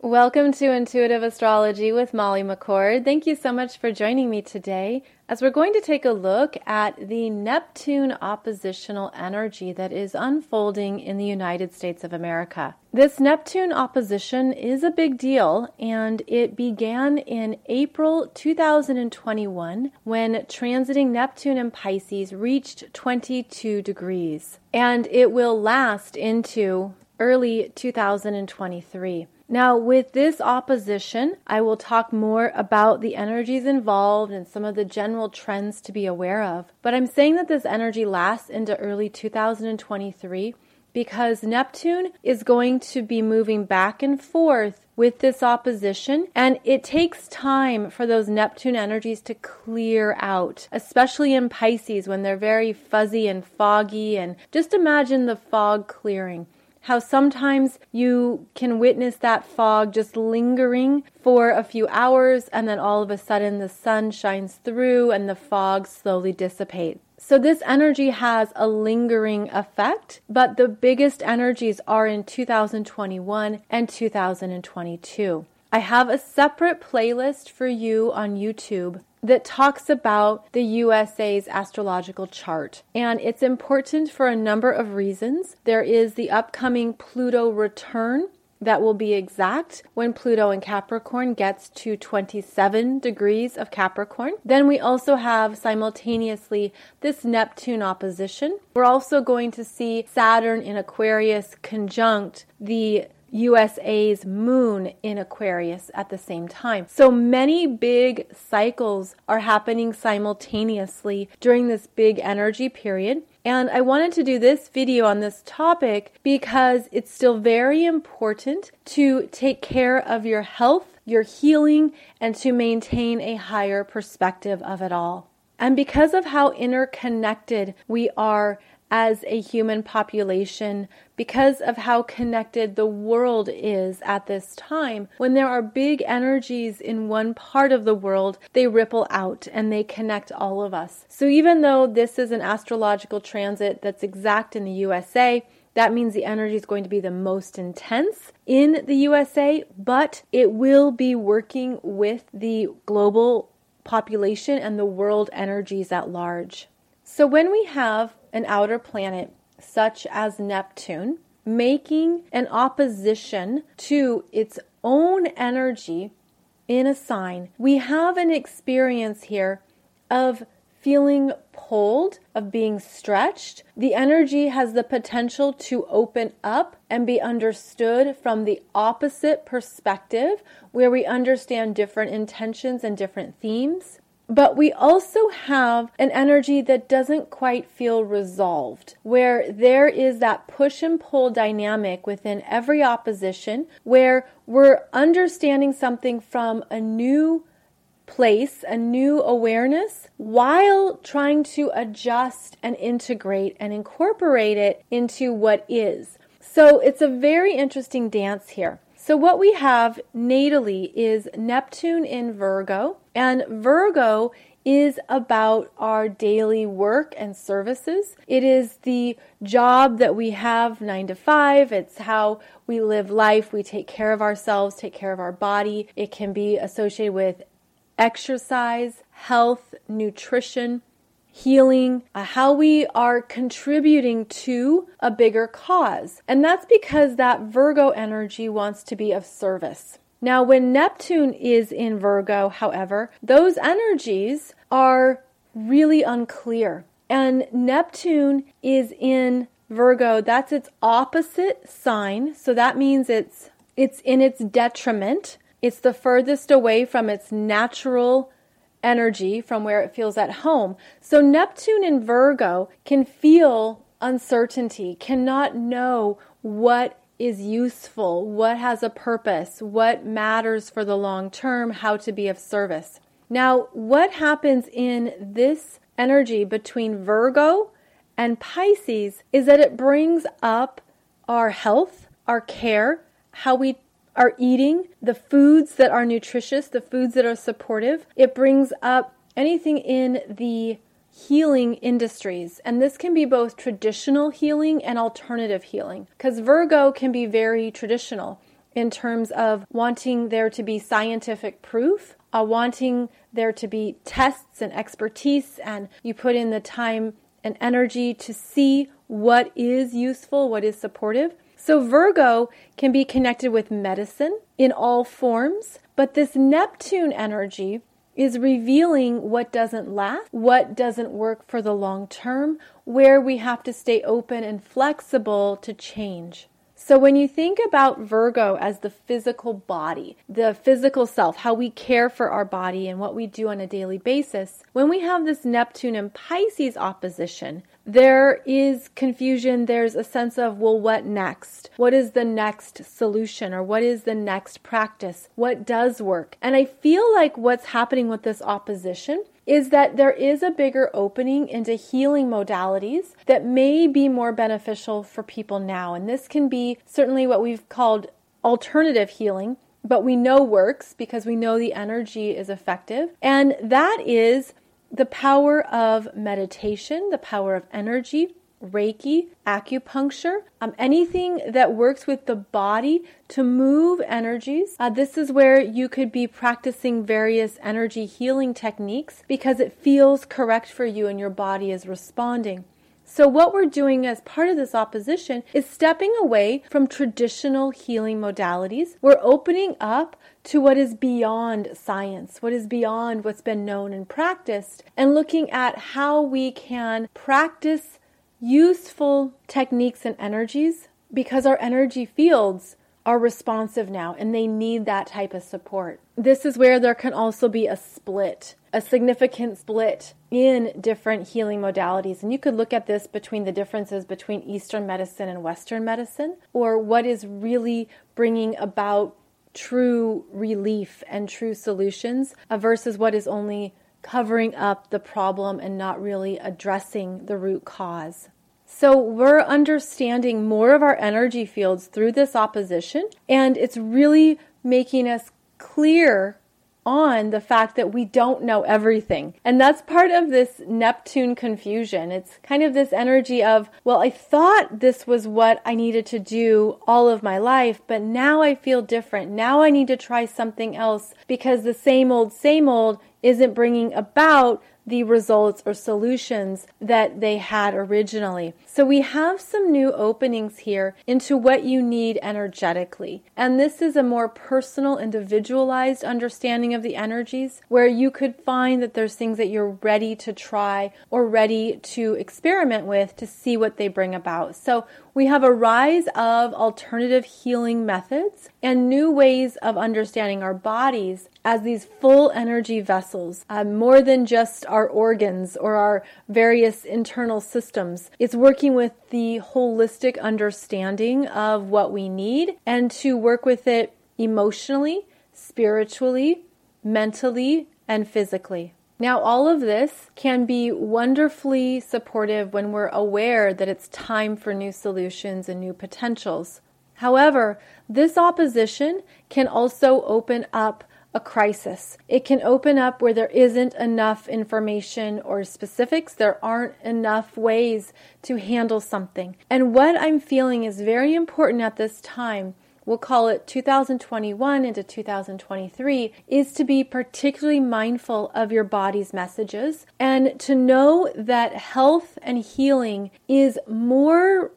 Welcome to Intuitive Astrology with Molly McCord. Thank you so much for joining me today as we're going to take a look at the Neptune oppositional energy that is unfolding in the United States of America. This Neptune opposition is a big deal and it began in April 2021 when transiting Neptune in Pisces reached 22 degrees and it will last into early 2023. Now, with this opposition, I will talk more about the energies involved and some of the general trends to be aware of. But I'm saying that this energy lasts into early 2023 because Neptune is going to be moving back and forth with this opposition, and it takes time for those Neptune energies to clear out, especially in Pisces when they're very fuzzy and foggy. And just imagine the fog clearing how sometimes you can witness that fog just lingering for a few hours and then all of a sudden the sun shines through and the fog slowly dissipates. So, this energy has a lingering effect, but the biggest energies are in 2021 and 2022. I have a separate playlist for you on YouTube that talks about the USA's astrological chart. And it's important for a number of reasons. There is the upcoming Pluto return that will be exact when Pluto in Capricorn gets to 27 degrees of Capricorn. Then we also have simultaneously this Neptune opposition. We're also going to see Saturn in Aquarius conjunct the USA's moon in Aquarius at the same time. So many big cycles are happening simultaneously during this big energy period. And I wanted to do this video on this topic because it's still very important to take care of your health, your healing, and to maintain a higher perspective of it all. And because of how interconnected we are as a human population because of how connected the world is at this time. When there are big energies in one part of the world, they ripple out and they connect all of us. So even though this is an astrological transit that's exact in the USA, that means the energy is going to be the most intense in the USA, but it will be working with the global population and the world energies at large. So when we have an outer planet such as Neptune making an opposition to its own energy in a sign, we have an experience here of feeling pulled, of being stretched. The energy has the potential to open up and be understood from the opposite perspective, where we understand different intentions and different themes. But we also have an energy that doesn't quite feel resolved, where there is that push and pull dynamic within every opposition, where we're understanding something from a new place, a new awareness, while trying to adjust and integrate and incorporate it into what is. So it's a very interesting dance here. So, what we have natally is Neptune in Virgo, and Virgo is about our daily work and services. It is the job that we have nine to five. It's how we live life. We take care of ourselves, take care of our body. It can be associated with exercise, health, nutrition healing, uh, how we are contributing to a bigger cause. And that's because that Virgo energy wants to be of service. Now, when Neptune is in Virgo, however, those energies are really unclear. And Neptune is in Virgo, that's its opposite sign. So that means it's it's in its detriment. It's the furthest away from its natural energy from where it feels at home. So Neptune in Virgo can feel uncertainty, cannot know what is useful, what has a purpose, what matters for the long term, how to be of service. Now, what happens in this energy between Virgo and Pisces is that it brings up our health, our care, how we are eating, the foods that are nutritious, the foods that are supportive. It brings up anything in the healing industries. And this can be both traditional healing and alternative healing because Virgo can be very traditional. in terms of wanting there to be scientific proof, uh, wanting there to be tests and expertise, and you put in the time and energy to see what is useful, what is supportive. So, Virgo can be connected with medicine in all forms, but this Neptune energy is revealing what doesn't last, what doesn't work for the long term, where we have to stay open and flexible to change. So, when you think about Virgo as the physical body, the physical self, how we care for our body and what we do on a daily basis, when we have this Neptune and Pisces opposition, there is confusion. There's a sense of, well, what next? What is the next solution or what is the next practice? What does work? And I feel like what's happening with this opposition is that there is a bigger opening into healing modalities that may be more beneficial for people now. And this can be certainly what we've called alternative healing, but we know works because we know the energy is effective. And that is the power of meditation, the power of energy, Reiki, acupuncture, um, anything that works with the body to move energies. Uh, this is where you could be practicing various energy healing techniques because it feels correct for you and your body is responding. So, what we're doing as part of this opposition is stepping away from traditional healing modalities. We're opening up to what is beyond science, what is beyond what's been known and practiced, and looking at how we can practice useful techniques and energies because our energy fields are responsive now and they need that type of support. This is where there can also be a split, a significant split in different healing modalities. And you could look at this between the differences between Eastern medicine and Western medicine, or what is really bringing about true relief and true solutions versus what is only covering up the problem and not really addressing the root cause. So we're understanding more of our energy fields through this opposition, and it's really making us clear on the fact that we don't know everything. And that's part of this Neptune confusion. It's kind of this energy of, well, I thought this was what I needed to do all of my life, but now I feel different. Now I need to try something else because the same old, same old isn't bringing about the results or solutions that they had originally. So we have some new openings here into what you need energetically. And this is a more personal, individualized understanding of the energies where you could find that there's things that you're ready to try or ready to experiment with to see what they bring about. So we have a rise of alternative healing methods and new ways of understanding our bodies as these full energy vessels, uh, more than just our organs or our various internal systems. It's working with the holistic understanding of what we need and to work with it emotionally, spiritually, mentally, and physically. Now, all of this can be wonderfully supportive when we're aware that it's time for new solutions and new potentials. However, this opposition can also open up a crisis. It can open up where there isn't enough information or specifics. There aren't enough ways to handle something. And what I'm feeling is very important at this time we'll call it 2021 into 2023, is to be particularly mindful of your body's messages and to know that health and healing is more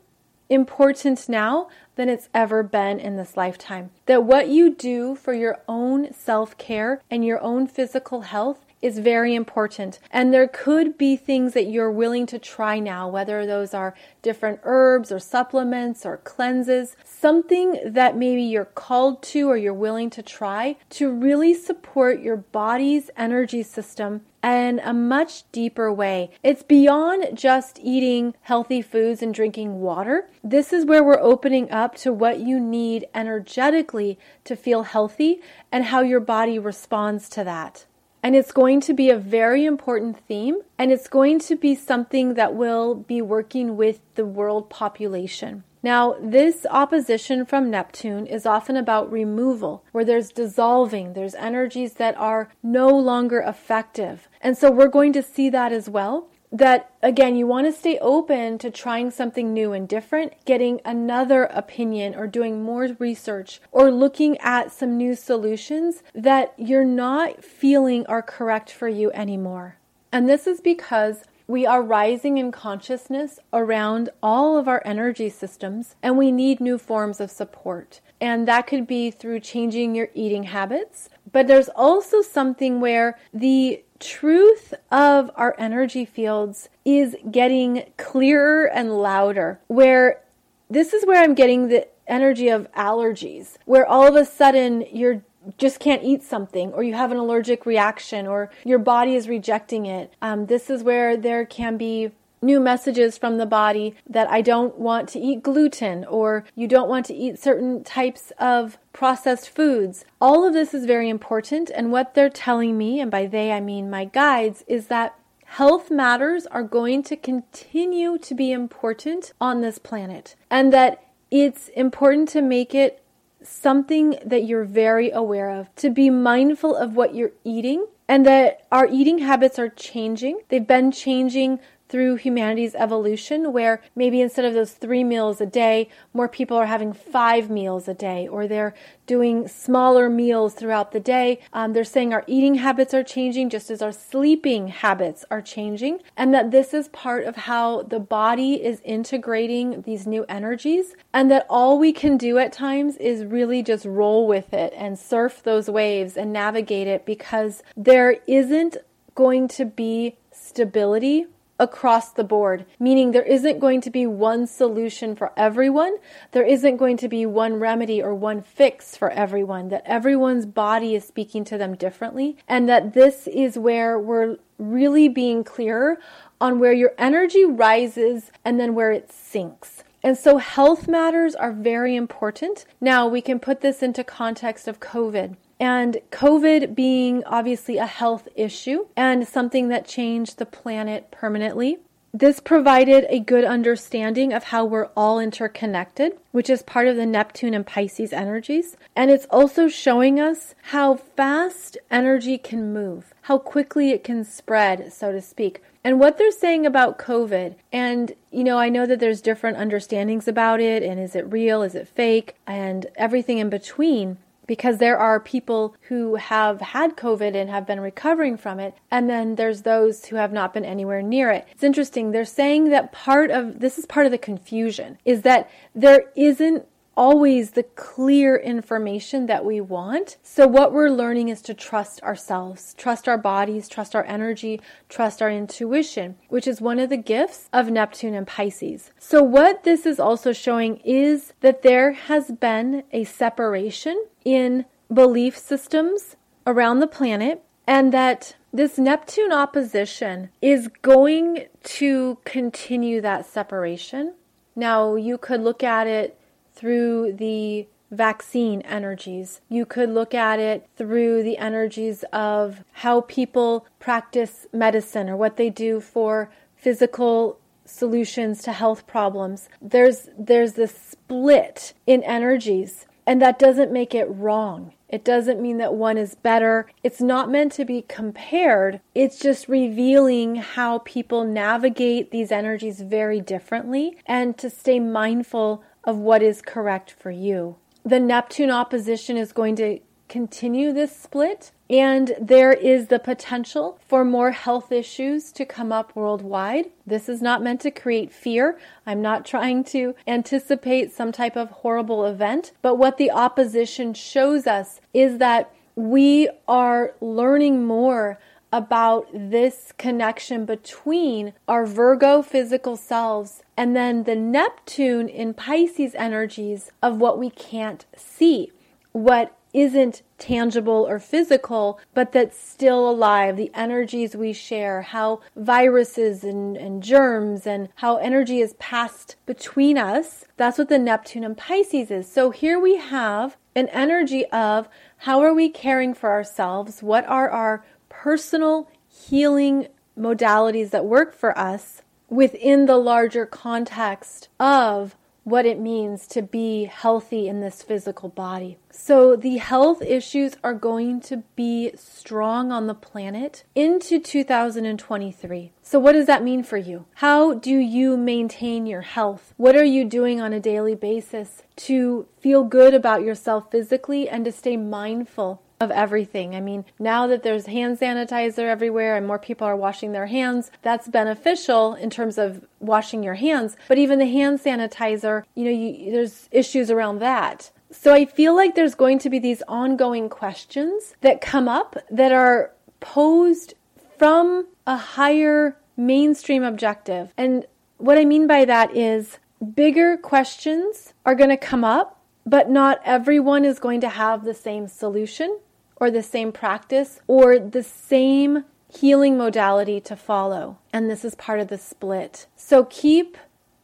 important now than it's ever been in this lifetime. That what you do for your own self care and your own physical health is very important. And there could be things that you're willing to try now, whether those are different herbs or supplements or cleanses, something that maybe you're called to or you're willing to try to really support your body's energy system in a much deeper way. It's beyond just eating healthy foods and drinking water. This is where we're opening up to what you need energetically to feel healthy and how your body responds to that. And it's going to be a very important theme, and it's going to be something that will be working with the world population. Now, this opposition from Neptune is often about removal, where there's dissolving, there's energies that are no longer effective. And so we're going to see that as well. That again, you want to stay open to trying something new and different, getting another opinion or doing more research or looking at some new solutions that you're not feeling are correct for you anymore. And this is because we are rising in consciousness around all of our energy systems, and we need new forms of support. And that could be through changing your eating habits. But there's also something where the truth of our energy fields is getting clearer and louder, where this is where I'm getting the energy of allergies, where all of a sudden you're just can't eat something or you have an allergic reaction or your body is rejecting it. Um, this is where there can be new messages from the body that I don't want to eat gluten or you don't want to eat certain types of processed foods. All of this is very important. And what they're telling me, and by they I mean my guides, is that health matters are going to continue to be important on this planet and that it's important to make it something that you're very aware of, to be mindful of what you're eating and that our eating habits are changing. They've been changing through humanity's evolution where maybe instead of those three meals a day, more people are having five meals a day or they're doing smaller meals throughout the day. Um, they're saying our eating habits are changing just as our sleeping habits are changing, and that this is part of how the body is integrating these new energies, and that all we can do at times is really just roll with it and surf those waves and navigate it because there isn't going to be stability across the board, meaning there isn't going to be one solution for everyone. There isn't going to be one remedy or one fix for everyone, that everyone's body is speaking to them differently, and that this is where we're really being clearer on where your energy rises and then where it sinks. And so health matters are very important. Now we can put this into context of COVID. And COVID being obviously a health issue and something that changed the planet permanently. This provided a good understanding of how we're all interconnected, which is part of the Neptune and Pisces energies. And it's also showing us how fast energy can move, how quickly it can spread, so to speak. And what they're saying about COVID, and you know, I know that there's different understandings about it, and is it real, is it fake, and everything in between because there are people who have had COVID and have been recovering from it, and then there's those who have not been anywhere near it. It's interesting. They're saying that part of this is part of the confusion is that there isn't always the clear information that we want. So, what we're learning is to trust ourselves, trust our bodies, trust our energy, trust our intuition, which is one of the gifts of Neptune and Pisces. So, what this is also showing is that there has been a separation in belief systems around the planet, and that this Neptune opposition is going to continue that separation. Now, you could look at it through the vaccine energies. You could look at it through the energies of how people practice medicine or what they do for physical solutions to health problems. There's there's this split in energies and that doesn't make it wrong. It doesn't mean that one is better. It's not meant to be compared. It's just revealing how people navigate these energies very differently and to stay mindful of what is correct for you. The Neptune opposition is going to continue this split and there is the potential for more health issues to come up worldwide. This is not meant to create fear. I'm not trying to anticipate some type of horrible event. But what the opposition shows us is that we are learning more about this connection between our Virgo physical selves and then the Neptune in Pisces energies of what we can't see. What isn't tangible or physical, but that's still alive. The energies we share, how viruses and, and germs and how energy is passed between us. That's what the Neptune and Pisces is. So here we have an energy of how are we caring for ourselves? What are our personal healing modalities that work for us within the larger context of what it means to be healthy in this physical body. So, the health issues are going to be strong on the planet into 2023. So, what does that mean for you? How do you maintain your health? What are you doing on a daily basis to feel good about yourself physically and to stay mindful of everything. I mean, now that there's hand sanitizer everywhere and more people are washing their hands, that's beneficial in terms of washing your hands. But even the hand sanitizer, you know, you, there's issues around that. So I feel like there's going to be these ongoing questions that come up that are posed from a higher mainstream objective. And what I mean by that is bigger questions are going to come up, but not everyone is going to have the same solution or the same practice or the same healing modality to follow. And this is part of the split. So keep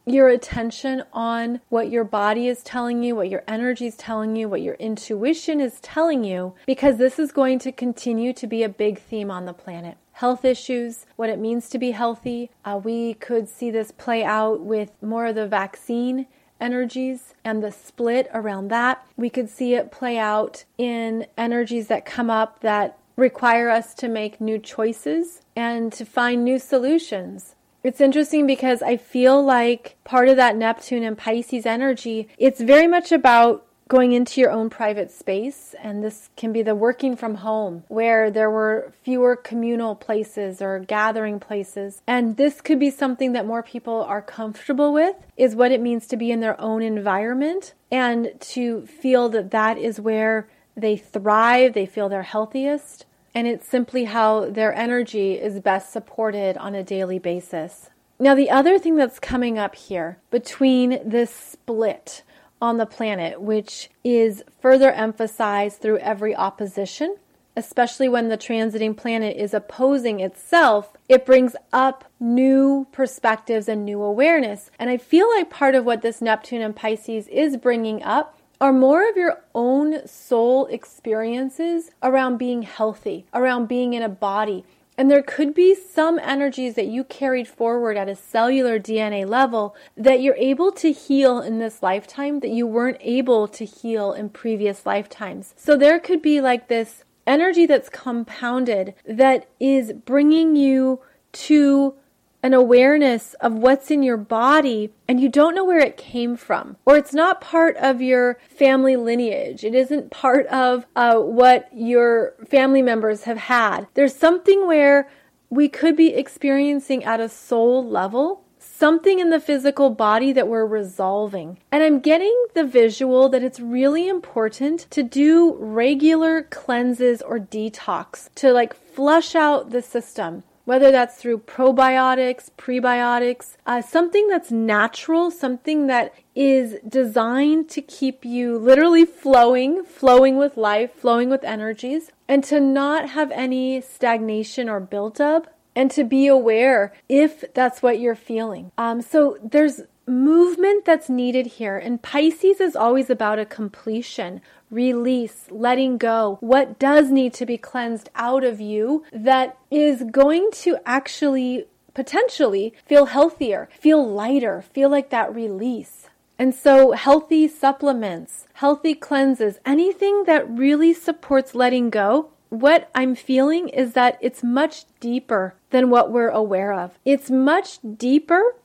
your attention on what your body is telling you, what your energy is telling you, what your intuition is telling you, because this is going to continue to be a big theme on the planet. Health issues, what it means to be healthy. Uh, we could see this play out with more of the vaccine energies and the split around that. We could see it play out in energies that come up that require us to make new choices and to find new solutions. It's interesting because I feel like part of that Neptune and Pisces energy, it's very much about going into your own private space. And this can be the working from home where there were fewer communal places or gathering places. And this could be something that more people are comfortable with is what it means to be in their own environment and to feel that that is where they thrive, they feel they're healthiest. And it's simply how their energy is best supported on a daily basis. Now, the other thing that's coming up here between this split on the planet, which is further emphasized through every opposition, especially when the transiting planet is opposing itself, it brings up new perspectives and new awareness. And I feel like part of what this Neptune and Pisces is bringing up are more of your own soul experiences around being healthy, around being in a body, and there could be some energies that you carried forward at a cellular DNA level that you're able to heal in this lifetime that you weren't able to heal in previous lifetimes. So there could be like this energy that's compounded that is bringing you to an awareness of what's in your body and you don't know where it came from, or it's not part of your family lineage, it isn't part of uh, what your family members have had. There's something where we could be experiencing at a soul level something in the physical body that we're resolving. And I'm getting the visual that it's really important to do regular cleanses or detox to like flush out the system whether that's through probiotics, prebiotics, uh, something that's natural, something that is designed to keep you literally flowing, flowing with life, flowing with energies, and to not have any stagnation or buildup, and to be aware if that's what you're feeling. Um, so there's movement that's needed here. And Pisces is always about a completion, release, letting go. What does need to be cleansed out of you that is going to actually potentially feel healthier, feel lighter, feel like that release. And so, healthy supplements, healthy cleanses, anything that really supports letting go what I'm feeling is that it's much deeper than what we're aware of. It's much deeper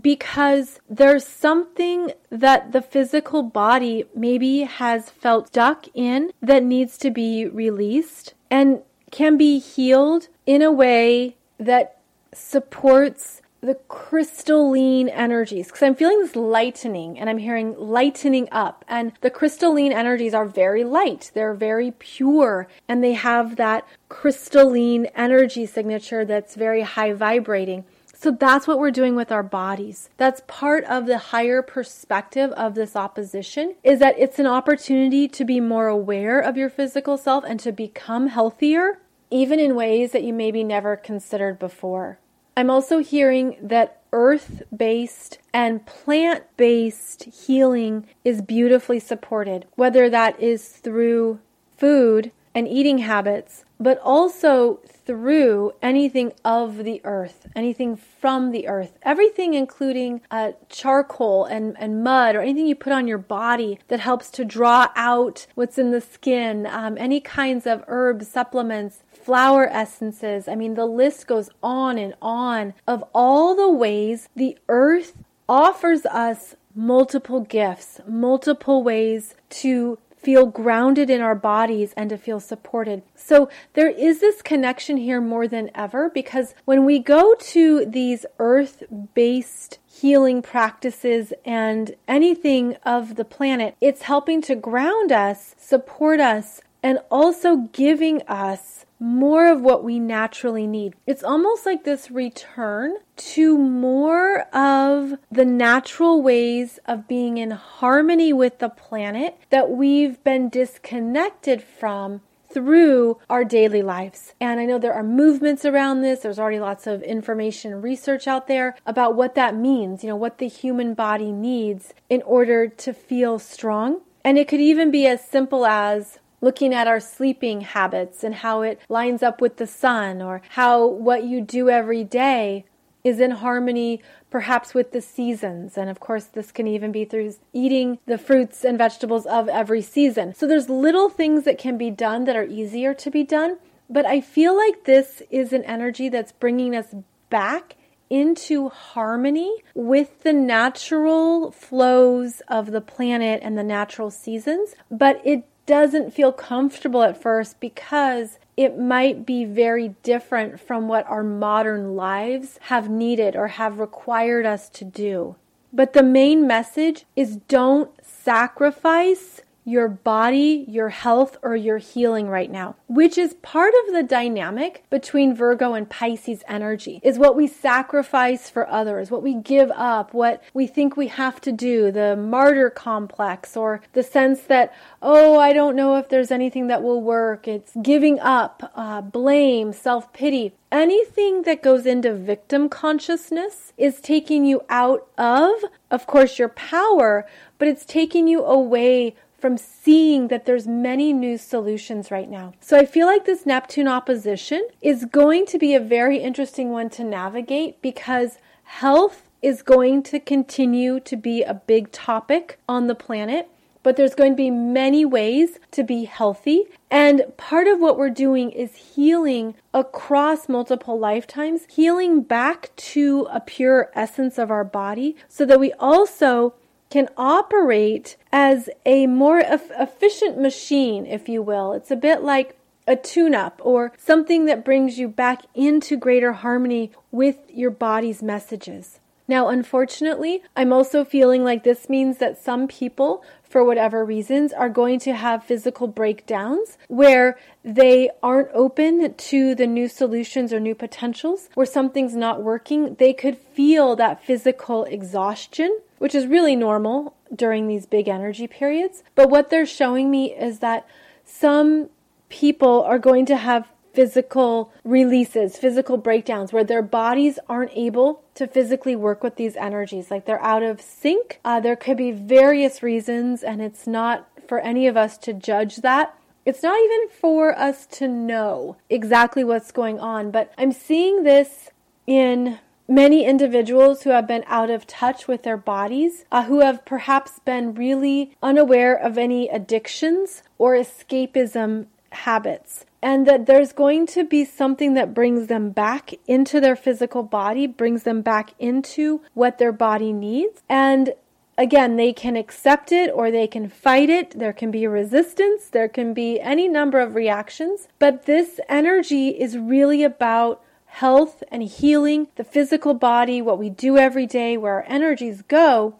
because there's something that the physical body maybe has felt stuck in that needs to be released and can be healed in a way that supports the crystalline energies because I'm feeling this lightening and I'm hearing lightening up. And the crystalline energies are very light, they're very pure, and they have that crystalline energy signature that's very high vibrating. So that's what we're doing with our bodies. That's part of the higher perspective of this opposition is that it's an opportunity to be more aware of your physical self and to become healthier even in ways that you maybe never considered before. I'm also hearing that earth based and plant based healing is beautifully supported, whether that is through food and eating habits, but also through anything of the earth, anything from the earth, everything including uh, charcoal and, and mud or anything you put on your body that helps to draw out what's in the skin, um, any kinds of herbs, supplements, flower essences. I mean, the list goes on and on of all the ways the earth offers us multiple gifts, multiple ways to feel grounded in our bodies and to feel supported. So there is this connection here more than ever because when we go to these earth based healing practices and anything of the planet, it's helping to ground us, support us, and also giving us more of what we naturally need. It's almost like this return to more of the natural ways of being in harmony with the planet that we've been disconnected from through our daily lives. And I know there are movements around this. There's already lots of information and research out there about what that means, you know, what the human body needs in order to feel strong. And it could even be as simple as looking at our sleeping habits and how it lines up with the sun, or how what you do every day is in harmony perhaps with the seasons. And of course, this can even be through eating the fruits and vegetables of every season. So there's little things that can be done that are easier to be done. But I feel like this is an energy that's bringing us back into harmony with the natural flows of the planet and the natural seasons, but it doesn't feel comfortable at first because it might be very different from what our modern lives have needed or have required us to do. But the main message is don't sacrifice your body, your health, or your healing right now, which is part of the dynamic between Virgo and Pisces energy, is what we sacrifice for others, what we give up, what we think we have to do, the martyr complex, or the sense that, oh, I don't know if there's anything that will work. It's giving up, uh, blame, self pity. Anything that goes into victim consciousness is taking you out of, of course, your power, but it's taking you away from seeing that there's many new solutions right now. So I feel like this Neptune opposition is going to be a very interesting one to navigate because health is going to continue to be a big topic on the planet but there's going to be many ways to be healthy. And part of what we're doing is healing across multiple lifetimes, healing back to a pure essence of our body so that we also can operate as a more efficient machine, if you will. It's a bit like a tune up or something that brings you back into greater harmony with your body's messages. Now, unfortunately, I'm also feeling like this means that some people, for whatever reasons, are going to have physical breakdowns where they aren't open to the new solutions or new potentials, where something's not working. They could feel that physical exhaustion which is really normal during these big energy periods. But what they're showing me is that some people are going to have physical releases, physical breakdowns where their bodies aren't able to physically work with these energies. Like they're out of sync. Uh, there could be various reasons, and it's not for any of us to judge that. It's not even for us to know exactly what's going on, but I'm seeing this in many individuals who have been out of touch with their bodies, uh, who have perhaps been really unaware of any addictions or escapism habits. And that there's going to be something that brings them back into their physical body, brings them back into what their body needs. And again, they can accept it or they can fight it. There can be resistance. There can be any number of reactions. But this energy is really about health and healing, the physical body, what we do every day, where our energies go.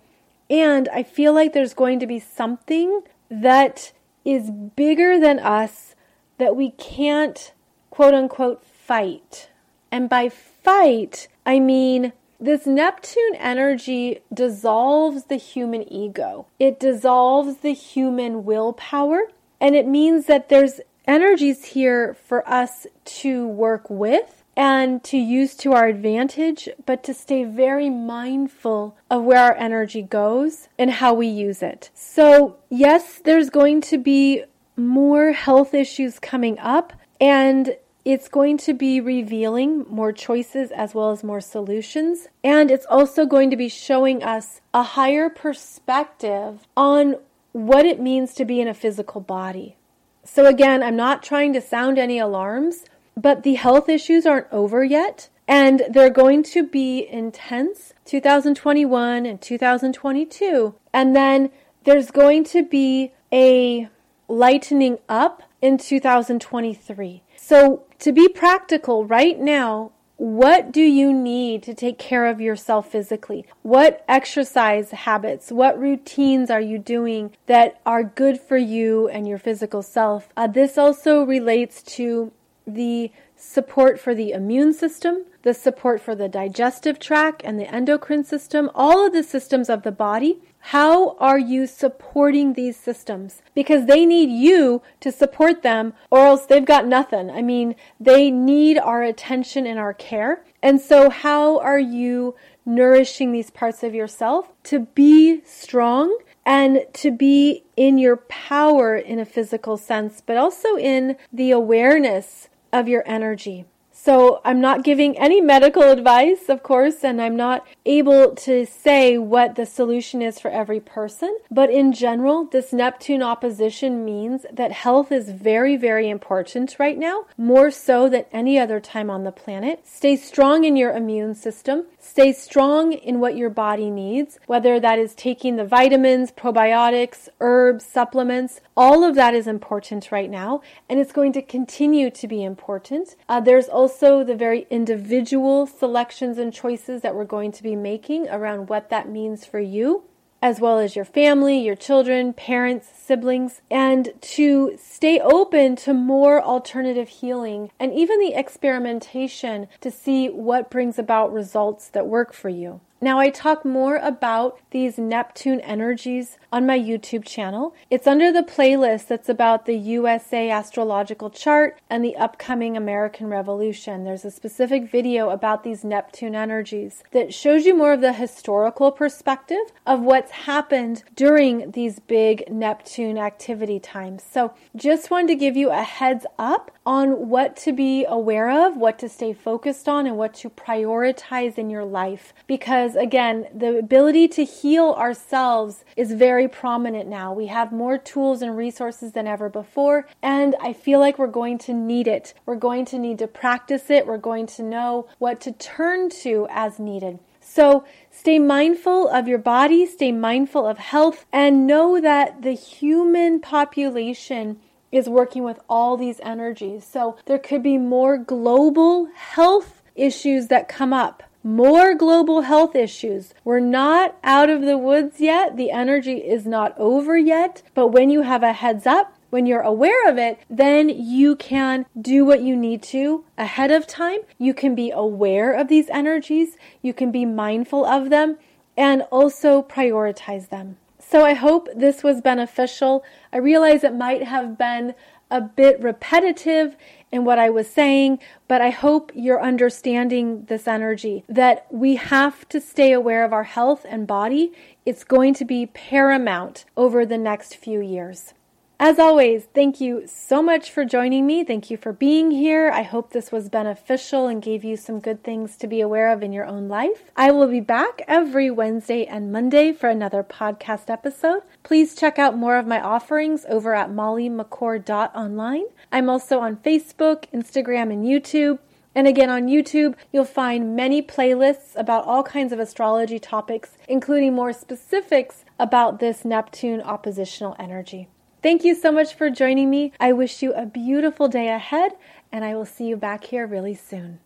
And I feel like there's going to be something that is bigger than us that we can't quote unquote fight. And by fight, I mean this Neptune energy dissolves the human ego, it dissolves the human willpower, and it means that there's energies here for us to work with and to use to our advantage, but to stay very mindful of where our energy goes and how we use it. So, yes, there's going to be more health issues coming up and it's going to be revealing more choices as well as more solutions. And it's also going to be showing us a higher perspective on what it means to be in a physical body. So, again, I'm not trying to sound any alarms, but the health issues aren't over yet. And they're going to be intense 2021 and 2022. And then there's going to be a lightening up in 2023. So, to be practical right now, what do you need to take care of yourself physically? What exercise habits, what routines are you doing that are good for you and your physical self? Uh, this also relates to the support for the immune system, the support for the digestive tract and the endocrine system, all of the systems of the body. How are you supporting these systems? Because they need you to support them or else they've got nothing. I mean, they need our attention and our care. And so how are you nourishing these parts of yourself to be strong and to be in your power in a physical sense, but also in the awareness of your energy. So I'm not giving any medical advice, of course, and I'm not able to say what the solution is for every person. But in general, this Neptune opposition means that health is very, very important right now, more so than any other time on the planet. Stay strong in your immune system. Stay strong in what your body needs, whether that is taking the vitamins, probiotics, herbs, supplements. All of that is important right now, and it's going to continue to be important. Uh, there's also also the very individual selections and choices that we're going to be making around what that means for you, as well as your family, your children, parents, siblings, and to stay open to more alternative healing and even the experimentation to see what brings about results that work for you. Now, I talk more about these Neptune energies on my YouTube channel. It's under the playlist that's about the USA astrological chart and the upcoming American Revolution. There's a specific video about these Neptune energies that shows you more of the historical perspective of what's happened during these big Neptune activity times. So, just wanted to give you a heads up on what to be aware of, what to stay focused on, and what to prioritize in your life because because again, the ability to heal ourselves is very prominent now. We have more tools and resources than ever before, and I feel like we're going to need it. We're going to need to practice it. We're going to know what to turn to as needed. So stay mindful of your body, stay mindful of health, and know that the human population is working with all these energies. So there could be more global health issues that come up more global health issues. We're not out of the woods yet. The energy is not over yet. But when you have a heads up, when you're aware of it, then you can do what you need to ahead of time. You can be aware of these energies. You can be mindful of them and also prioritize them. So I hope this was beneficial. I realize it might have been a bit repetitive in what I was saying, but I hope you're understanding this energy that we have to stay aware of our health and body. It's going to be paramount over the next few years. As always, thank you so much for joining me. Thank you for being here. I hope this was beneficial and gave you some good things to be aware of in your own life. I will be back every Wednesday and Monday for another podcast episode. Please check out more of my offerings over at mollymccord.online. I'm also on Facebook, Instagram, and YouTube. And again, on YouTube, you'll find many playlists about all kinds of astrology topics, including more specifics about this Neptune oppositional energy. Thank you so much for joining me. I wish you a beautiful day ahead, and I will see you back here really soon.